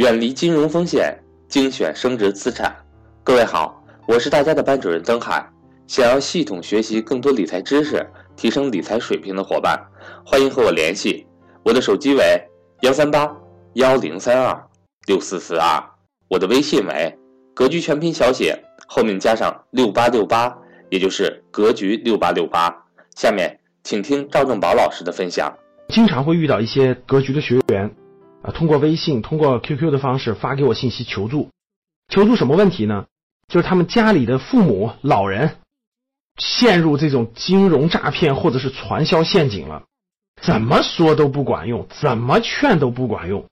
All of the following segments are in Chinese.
远离金融风险，精选升值资产。各位好，我是大家的班主任曾海。想要系统学习更多理财知识，提升理财水平的伙伴，欢迎和我联系。我的手机为幺三八幺零三二六四四二，我的微信为格局全拼小写后面加上六八六八，也就是格局六八六八。下面请听赵正宝老师的分享。经常会遇到一些格局的学员，啊，通过微信、通过 QQ 的方式发给我信息求助。求助什么问题呢？就是他们家里的父母、老人陷入这种金融诈骗或者是传销陷阱了，怎么说都不管用，怎么劝都不管用，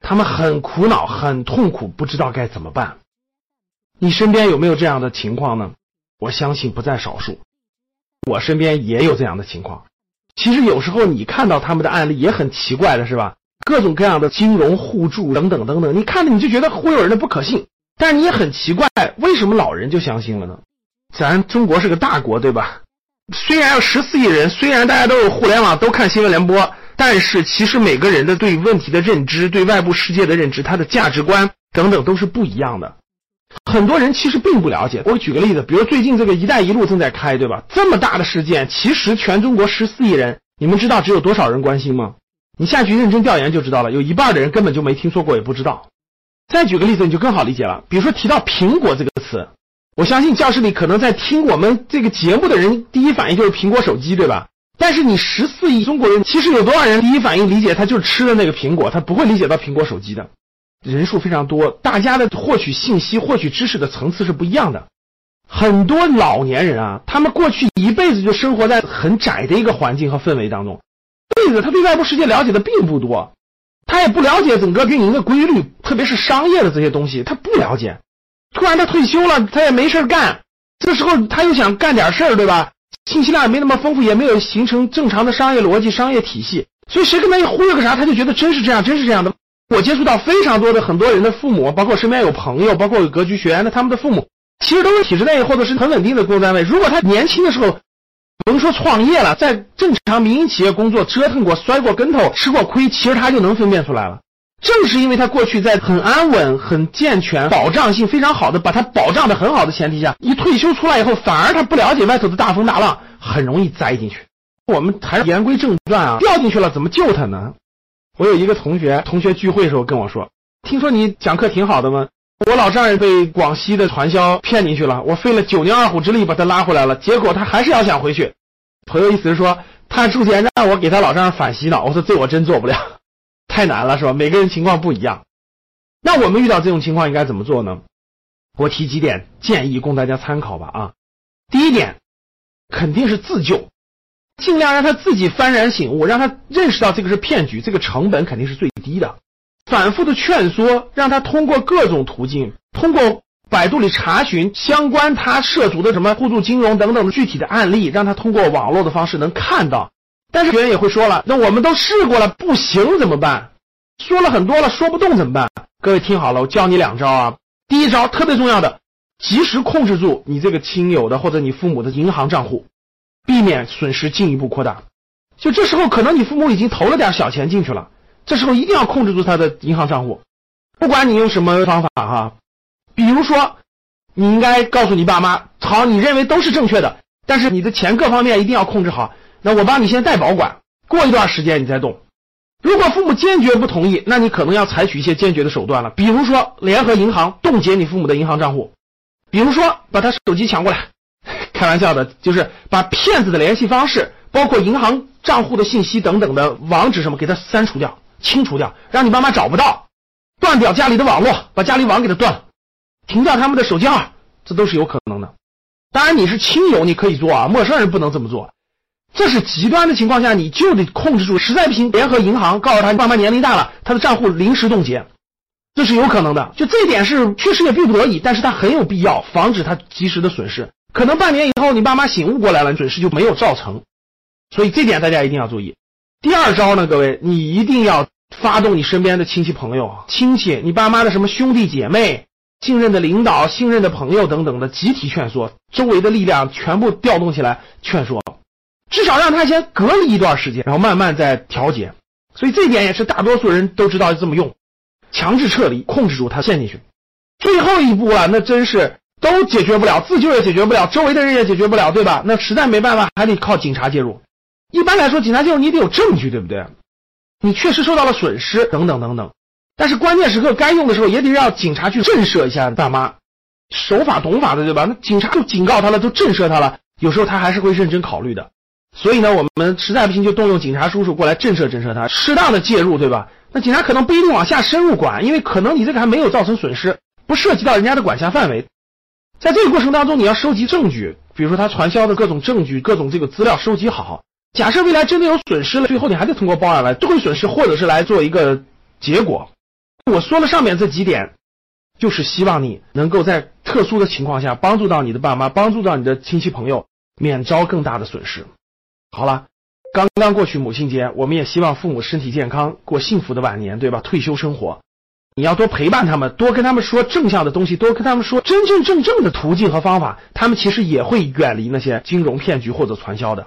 他们很苦恼、很痛苦，不知道该怎么办。你身边有没有这样的情况呢？我相信不在少数。我身边也有这样的情况。其实有时候你看到他们的案例也很奇怪的是吧？各种各样的金融互助等等等等，你看着你就觉得忽悠人的不可信，但是你也很奇怪，为什么老人就相信了呢？咱中国是个大国，对吧？虽然有十四亿人，虽然大家都有互联网，都看新闻联播，但是其实每个人的对问题的认知、对外部世界的认知、他的价值观等等都是不一样的。很多人其实并不了解。我举个例子，比如最近这个“一带一路”正在开，对吧？这么大的事件，其实全中国十四亿人，你们知道只有多少人关心吗？你下去认真调研就知道了，有一半的人根本就没听说过，也不知道。再举个例子，你就更好理解了。比如说提到“苹果”这个词，我相信教室里可能在听我们这个节目的人，第一反应就是苹果手机，对吧？但是你十四亿中国人，其实有多少人第一反应理解他就是吃的那个苹果，他不会理解到苹果手机的。人数非常多，大家的获取信息、获取知识的层次是不一样的。很多老年人啊，他们过去一辈子就生活在很窄的一个环境和氛围当中，辈子他对外部世界了解的并不多，他也不了解整个运营的规律，特别是商业的这些东西，他不了解。突然他退休了，他也没事干，这时候他又想干点事儿，对吧？信息量也没那么丰富，也没有形成正常的商业逻辑、商业体系，所以谁跟他一忽悠个啥，他就觉得真是这样，真是这样的。我接触到非常多的很多人的父母，包括身边有朋友，包括有格局学员的，他们的父母其实都是体制内或者是很稳定的工作单位。如果他年轻的时候，甭说创业了，在正常民营企业工作折腾过、摔过跟头、吃过亏，其实他就能分辨出来了。正是因为他过去在很安稳、很健全、保障性非常好的把他保障的很好的前提下，一退休出来以后，反而他不了解外头的大风大浪，很容易栽进去。我们还是言归正传啊，掉进去了怎么救他呢？我有一个同学，同学聚会的时候跟我说：“听说你讲课挺好的吗？我老丈人被广西的传销骗进去了，我费了九牛二虎之力把他拉回来了，结果他还是要想回去。”朋友意思是说，他之前让我给他老丈人反洗脑，我说这我真做不了，太难了，是吧？每个人情况不一样。那我们遇到这种情况应该怎么做呢？我提几点建议供大家参考吧。啊，第一点，肯定是自救。尽量让他自己幡然醒悟，让他认识到这个是骗局，这个成本肯定是最低的。反复的劝说，让他通过各种途径，通过百度里查询相关他涉足的什么互助金融等等的具体的案例，让他通过网络的方式能看到。但是学员也会说了，那我们都试过了，不行怎么办？说了很多了，说不动怎么办？各位听好了，我教你两招啊。第一招特别重要的，及时控制住你这个亲友的或者你父母的银行账户。避免损失进一步扩大，就这时候可能你父母已经投了点小钱进去了，这时候一定要控制住他的银行账户，不管你用什么方法哈，比如说你应该告诉你爸妈，好，你认为都是正确的，但是你的钱各方面一定要控制好，那我帮你先代保管，过一段时间你再动。如果父母坚决不同意，那你可能要采取一些坚决的手段了，比如说联合银行冻结你父母的银行账户，比如说把他手机抢过来。开玩笑的，就是把骗子的联系方式，包括银行账户的信息等等的网址什么，给他删除掉、清除掉，让你爸妈找不到，断掉家里的网络，把家里网给他断了，停掉他们的手机号，这都是有可能的。当然你是亲友，你可以做啊，陌生人不能这么做。这是极端的情况下，你就得控制住，实在不行联合银行，告诉他你爸妈年龄大了，他的账户临时冻结，这是有可能的。就这一点是确实也逼不得已，但是他很有必要，防止他及时的损失。可能半年以后，你爸妈醒悟过来了，损失就没有造成，所以这点大家一定要注意。第二招呢，各位，你一定要发动你身边的亲戚朋友、亲戚，你爸妈的什么兄弟姐妹、信任的领导、信任的朋友等等的集体劝说，周围的力量全部调动起来劝说，至少让他先隔离一段时间，然后慢慢再调节。所以这点也是大多数人都知道这么用。强制撤离，控制住他陷进去。最后一步啊，那真是都解决不了，自救也解决不了，周围的人也解决不了，对吧？那实在没办法，还得靠警察介入。一般来说，警察介入你得有证据，对不对？你确实受到了损失，等等等等。但是关键时刻该用的时候，也得让警察去震慑一下大妈，守法懂法的，对吧？那警察就警告他了，就震慑他了，有时候他还是会认真考虑的。所以呢，我们实在不行就动用警察叔叔过来震慑震慑他，适当的介入，对吧？那警察可能不一定往下深入管，因为可能你这个还没有造成损失，不涉及到人家的管辖范围。在这个过程当中，你要收集证据，比如说他传销的各种证据、各种这个资料收集好。假设未来真的有损失了，最后你还得通过报案来追回损失，或者是来做一个结果。我说了上面这几点，就是希望你能够在特殊的情况下帮助到你的爸妈，帮助到你的亲戚朋友，免遭更大的损失。好了，刚刚过去母亲节，我们也希望父母身体健康，过幸福的晚年，对吧？退休生活，你要多陪伴他们，多跟他们说正向的东西，多跟他们说真真正正的途径和方法，他们其实也会远离那些金融骗局或者传销的。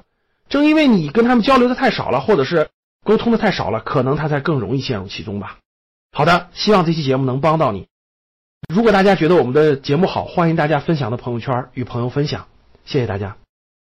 正因为你跟他们交流的太少了，或者是沟通的太少了，可能他才更容易陷入其中吧。好的，希望这期节目能帮到你。如果大家觉得我们的节目好，欢迎大家分享到朋友圈与朋友分享，谢谢大家。